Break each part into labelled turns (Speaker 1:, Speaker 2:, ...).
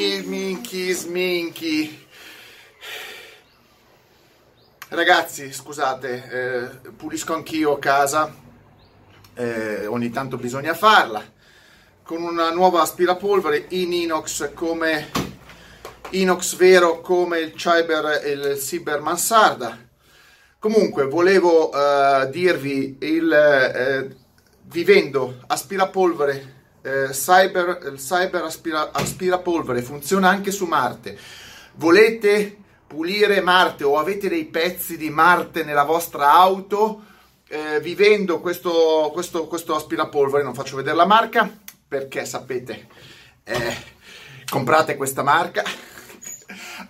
Speaker 1: Sminchi, sminchi, sminchi. Ragazzi, scusate, eh, pulisco anch'io casa, eh, ogni tanto bisogna farla, con una nuova aspirapolvere in inox come inox vero come il Cyber e il Cyber Mansarda. Comunque, volevo eh, dirvi il eh, vivendo aspirapolvere eh, cyber, il cyber aspira, aspirapolvere funziona anche su Marte. Volete pulire Marte o avete dei pezzi di Marte nella vostra auto? Eh, vivendo questo, questo, questo aspirapolvere, non faccio vedere la marca perché sapete, eh, comprate questa marca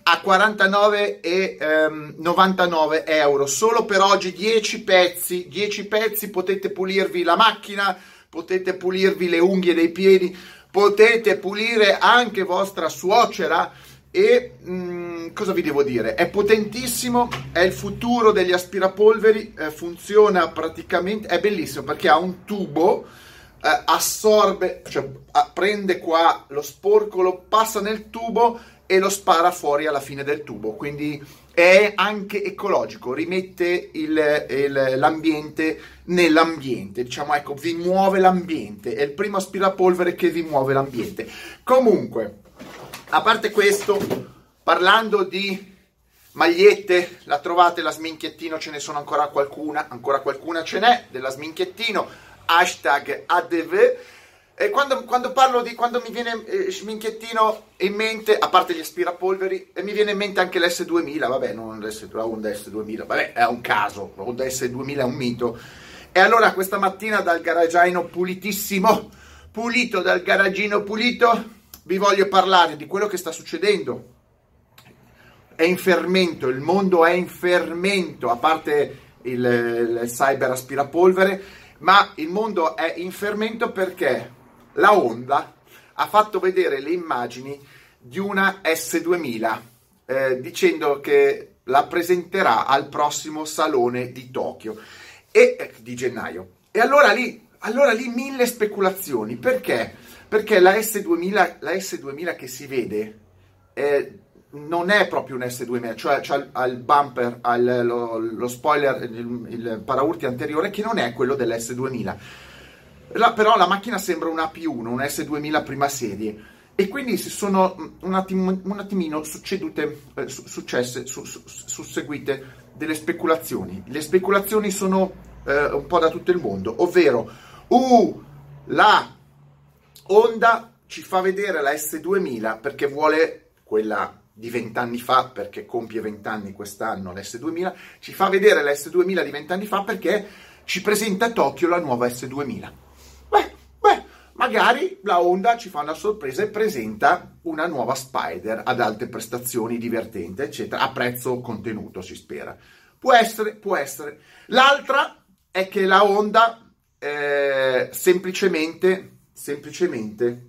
Speaker 1: a 49,99 ehm, euro solo per oggi 10 pezzi 10 pezzi potete pulirvi la macchina potete pulirvi le unghie dei piedi, potete pulire anche vostra suocera e mh, mm, cosa vi devo dire? È potentissimo, è il futuro degli aspirapolveri, eh, funziona praticamente, è bellissimo perché ha un tubo, eh, assorbe, cioè a, prende qua lo sporco, lo passa nel tubo e lo spara fuori alla fine del tubo, quindi è anche ecologico, rimette il, il, l'ambiente nell'ambiente, diciamo ecco, vi muove l'ambiente, è il primo aspirapolvere che vi muove l'ambiente. Comunque, a parte questo, parlando di magliette, la trovate la sminchiettino, ce ne sono ancora qualcuna, ancora qualcuna ce n'è, della sminchiettino, hashtag ADV, e quando, quando, parlo di quando mi viene eh, Schminchettino in mente, a parte gli aspirapolveri, e mi viene in mente anche l'S2000, vabbè, non l'S, la Honda S2000, vabbè, è un caso, la Honda S2000 è un mito. E allora questa mattina dal garagiano pulitissimo, pulito dal garagino pulito, vi voglio parlare di quello che sta succedendo. È in fermento, il mondo è in fermento, a parte il, il cyber aspirapolvere, ma il mondo è in fermento perché la Honda ha fatto vedere le immagini di una S2000 eh, dicendo che la presenterà al prossimo salone di Tokyo e, eh, di gennaio. E allora lì, allora lì mille speculazioni. Perché? Perché la S2000, la S2000 che si vede eh, non è proprio un S2000, cioè, cioè al bumper, al, lo, lo, spoiler, il, il paraurti anteriore che non è quello dell'S2000 la, però la macchina sembra una P1, un S2000 prima serie e quindi si sono un, attimo, un attimino succedute, eh, su, successe, su, su, susseguite delle speculazioni. Le speculazioni sono eh, un po' da tutto il mondo, ovvero uh, la Honda ci fa vedere la S2000 perché vuole quella di vent'anni fa, perché compie vent'anni quest'anno l'S2000, ci fa vedere la S2000 di vent'anni fa perché ci presenta a Tokyo la nuova S2000 magari la Honda ci fa una sorpresa e presenta una nuova Spider ad alte prestazioni, divertente, eccetera, a prezzo contenuto, si spera. Può essere, può essere. L'altra è che la Honda eh, semplicemente, semplicemente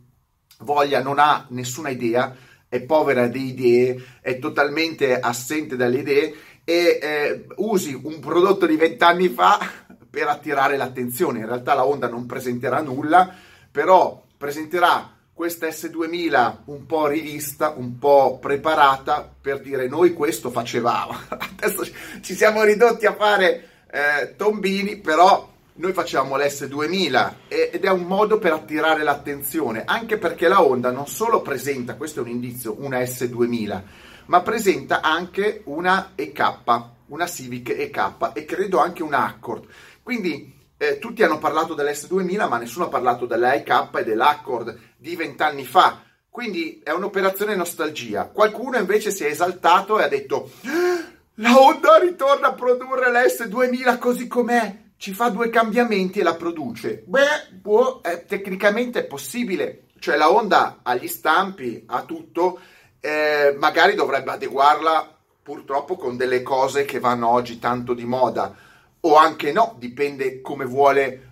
Speaker 1: voglia, non ha nessuna idea, è povera di idee, è totalmente assente dalle idee e eh, usi un prodotto di vent'anni fa per attirare l'attenzione. In realtà la Honda non presenterà nulla però presenterà questa S2000 un po' rivista, un po' preparata per dire noi questo facevamo. Adesso ci siamo ridotti a fare eh, tombini, però noi facciamo l'S2000 ed è un modo per attirare l'attenzione, anche perché la Honda non solo presenta, questo è un indizio, una S2000, ma presenta anche una EK, una Civic EK e credo anche una Accord. Quindi eh, tutti hanno parlato dell'S2000, ma nessuno ha parlato dell'AIK e dell'Accord di vent'anni fa. Quindi è un'operazione nostalgia. Qualcuno invece si è esaltato e ha detto: La Honda ritorna a produrre l'S2000 così com'è. Ci fa due cambiamenti e la produce. Beh, può, eh, tecnicamente è possibile. Cioè, la Honda ha gli stampi, ha tutto. Eh, magari dovrebbe adeguarla purtroppo con delle cose che vanno oggi tanto di moda o anche no, dipende come vuole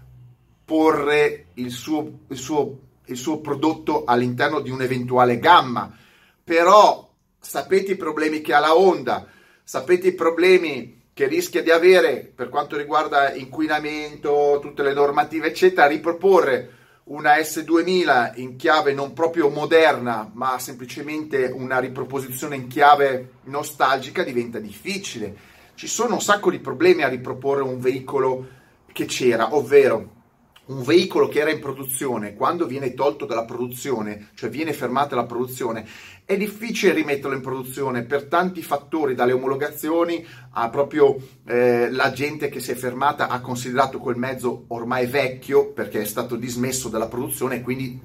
Speaker 1: porre il suo, il suo, il suo prodotto all'interno di un'eventuale gamma. Però sapete i problemi che ha la Honda, sapete i problemi che rischia di avere per quanto riguarda inquinamento, tutte le normative, eccetera, riproporre una S2000 in chiave non proprio moderna, ma semplicemente una riproposizione in chiave nostalgica diventa difficile. Ci sono un sacco di problemi a riproporre un veicolo che c'era, ovvero un veicolo che era in produzione, quando viene tolto dalla produzione, cioè viene fermata la produzione, è difficile rimetterlo in produzione per tanti fattori, dalle omologazioni a proprio eh, la gente che si è fermata ha considerato quel mezzo ormai vecchio perché è stato dismesso dalla produzione e quindi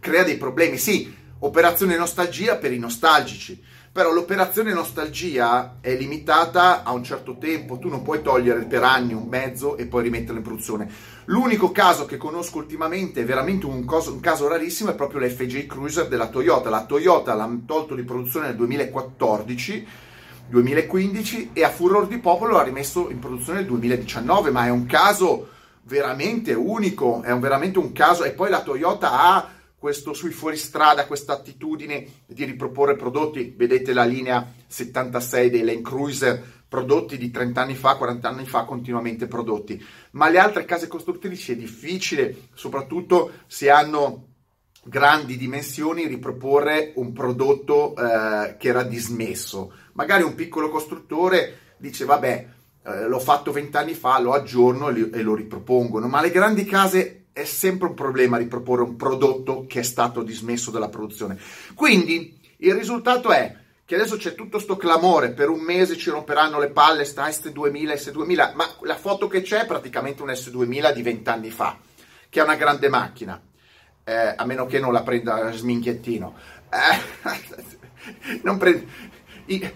Speaker 1: crea dei problemi. Sì, operazione nostalgia per i nostalgici però l'operazione nostalgia è limitata a un certo tempo, tu non puoi togliere per anni un mezzo e poi rimetterlo in produzione. L'unico caso che conosco ultimamente, veramente un, coso, un caso rarissimo, è proprio l'FJ Cruiser della Toyota. La Toyota l'ha tolto di produzione nel 2014, 2015 e a furor di popolo l'ha rimesso in produzione nel 2019, ma è un caso veramente unico, è un, veramente un caso e poi la Toyota ha questo sui fuoristrada, questa attitudine di riproporre prodotti, vedete la linea 76 dei Land Cruiser, prodotti di 30 anni fa, 40 anni fa, continuamente prodotti. Ma le altre case costruttrici è difficile, soprattutto se hanno grandi dimensioni, riproporre un prodotto eh, che era dismesso. Magari un piccolo costruttore dice, vabbè, eh, l'ho fatto 20 anni fa, lo aggiorno e, e lo ripropongono, ma le grandi case è sempre un problema riproporre un prodotto che è stato dismesso dalla produzione. Quindi il risultato è che adesso c'è tutto sto clamore, per un mese ci romperanno le palle, sta S2000, S2000, ma la foto che c'è è praticamente un S2000 di vent'anni fa, che è una grande macchina, eh, a meno che non la prenda sminchiettino. Eh, non prende...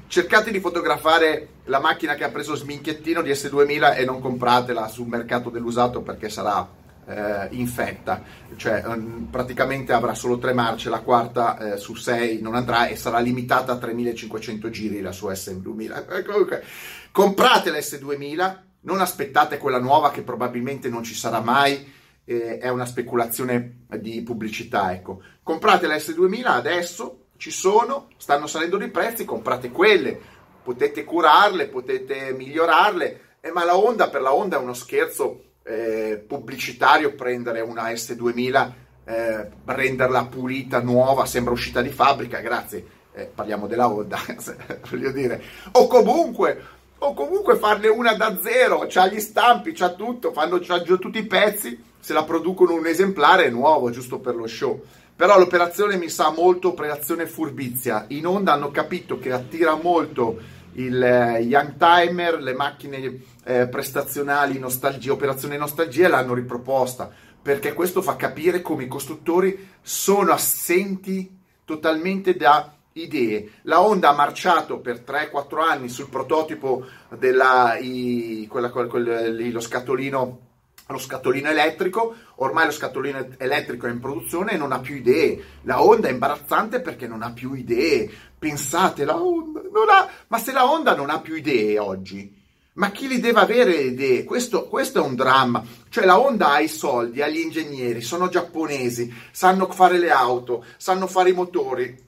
Speaker 1: Cercate di fotografare la macchina che ha preso sminchiettino di S2000 e non compratela sul mercato dell'usato perché sarà eh, infetta, cioè um, praticamente avrà solo tre marce, la quarta eh, su sei non andrà e sarà limitata a 3500 giri la sua S2000. Eh, comunque, comprate la S2000, non aspettate quella nuova che probabilmente non ci sarà mai, eh, è una speculazione di pubblicità, ecco. Comprate la S2000 adesso, ci sono, stanno salendo i prezzi, comprate quelle, potete curarle, potete migliorarle, eh, ma la Honda per la Honda è uno scherzo eh, pubblicitario prendere una S2000, eh, renderla pulita, nuova, sembra uscita di fabbrica, grazie, eh, parliamo della Honda, voglio dire, o comunque, o comunque farne una da zero, c'ha gli stampi, c'ha tutto, fanno c'ha tutti i pezzi, se la producono un esemplare nuovo, giusto per lo show. Però l'operazione mi sa molto operazione furbizia. In Honda hanno capito che attira molto il eh, Young Timer, le macchine eh, prestazionali, nostalgia, operazione nostalgia l'hanno riproposta, perché questo fa capire come i costruttori sono assenti totalmente da idee. La Honda ha marciato per 3-4 anni sul prototipo della i, quella, quella, lì, lo scatolino lo scatolino elettrico, ormai lo scatolino elettrico è in produzione e non ha più idee. La Honda è imbarazzante perché non ha più idee. Pensate, la Honda non ha... Ma se la Honda non ha più idee oggi, ma chi li deve avere idee? Questo, questo, è un dramma. Cioè la Honda ha i soldi, ha gli ingegneri, sono giapponesi, sanno fare le auto, sanno fare i motori.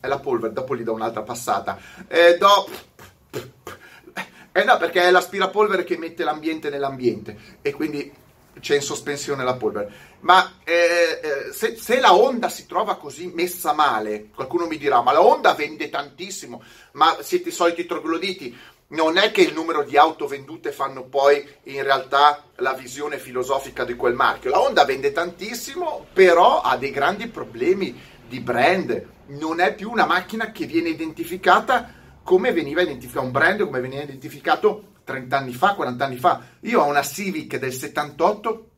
Speaker 1: È la polvere, dopo gli do un'altra passata. E do... Eh no, perché è l'aspirapolvere che mette l'ambiente nell'ambiente e quindi c'è in sospensione la polvere. Ma eh, eh, se, se, la Honda si trova così messa male, qualcuno mi dirà, ma la Honda vende tantissimo, ma siete i soliti trogloditi non è che il numero di auto vendute fanno poi in realtà la visione filosofica di quel marchio. La Honda vende tantissimo, però ha dei grandi problemi di brand. Non è più una macchina che viene identificata come veniva identificato un brand, come veniva identificato 30 anni fa, 40 anni fa. Io ho una Civic del 78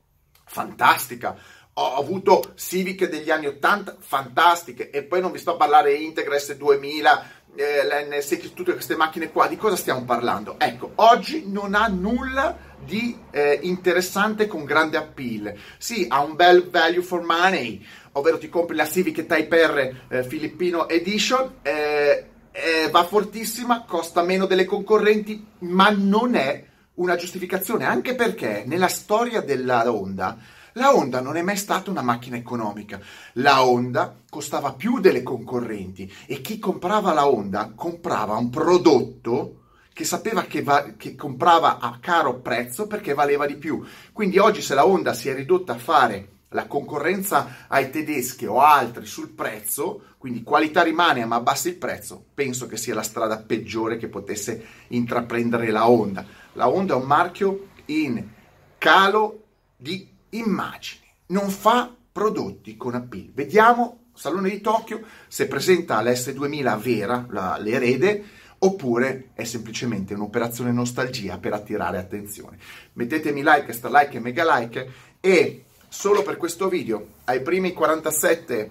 Speaker 1: fantastica. Ho avuto Civic degli anni 80 fantastiche e poi non vi sto a parlare Integra S2000 eh, l'NS, tutte queste macchine qua, di cosa stiamo parlando? Ecco, oggi non ha nulla di eh, interessante con grande appeal. Sì, ha un bel value for money, ovvero ti compri la Civic Type R eh, Filippino Edition, eh, eh, va fortissima, costa meno delle concorrenti, ma non è una giustificazione, anche perché nella storia della Honda la Honda non è mai stata una macchina economica. La Honda costava più delle concorrenti e chi comprava la Honda comprava un prodotto che sapeva che, va- che, comprava a caro prezzo perché valeva di più. Quindi oggi se la Honda si è ridotta a fare la concorrenza ai tedeschi o altri sul prezzo, quindi qualità rimane ma abbassa il prezzo, penso che sia la strada peggiore che potesse intraprendere la Honda. La Honda è un marchio in calo di immagini, non fa prodotti con appeal. Vediamo, Salone di Tokyo, se presenta l'S2000 vera, la, l'erede, oppure è semplicemente un'operazione nostalgia per attirare attenzione. Mettetemi like, star like e mega like e solo per questo video. Ai primi 47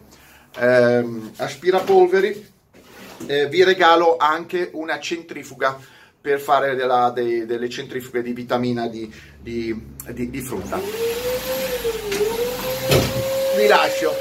Speaker 1: ehm, aspirapolveri eh, vi regalo anche una centrifuga per fare della, dei, delle centrifughe di vitamina di, di, di, di frutta. Vi lascio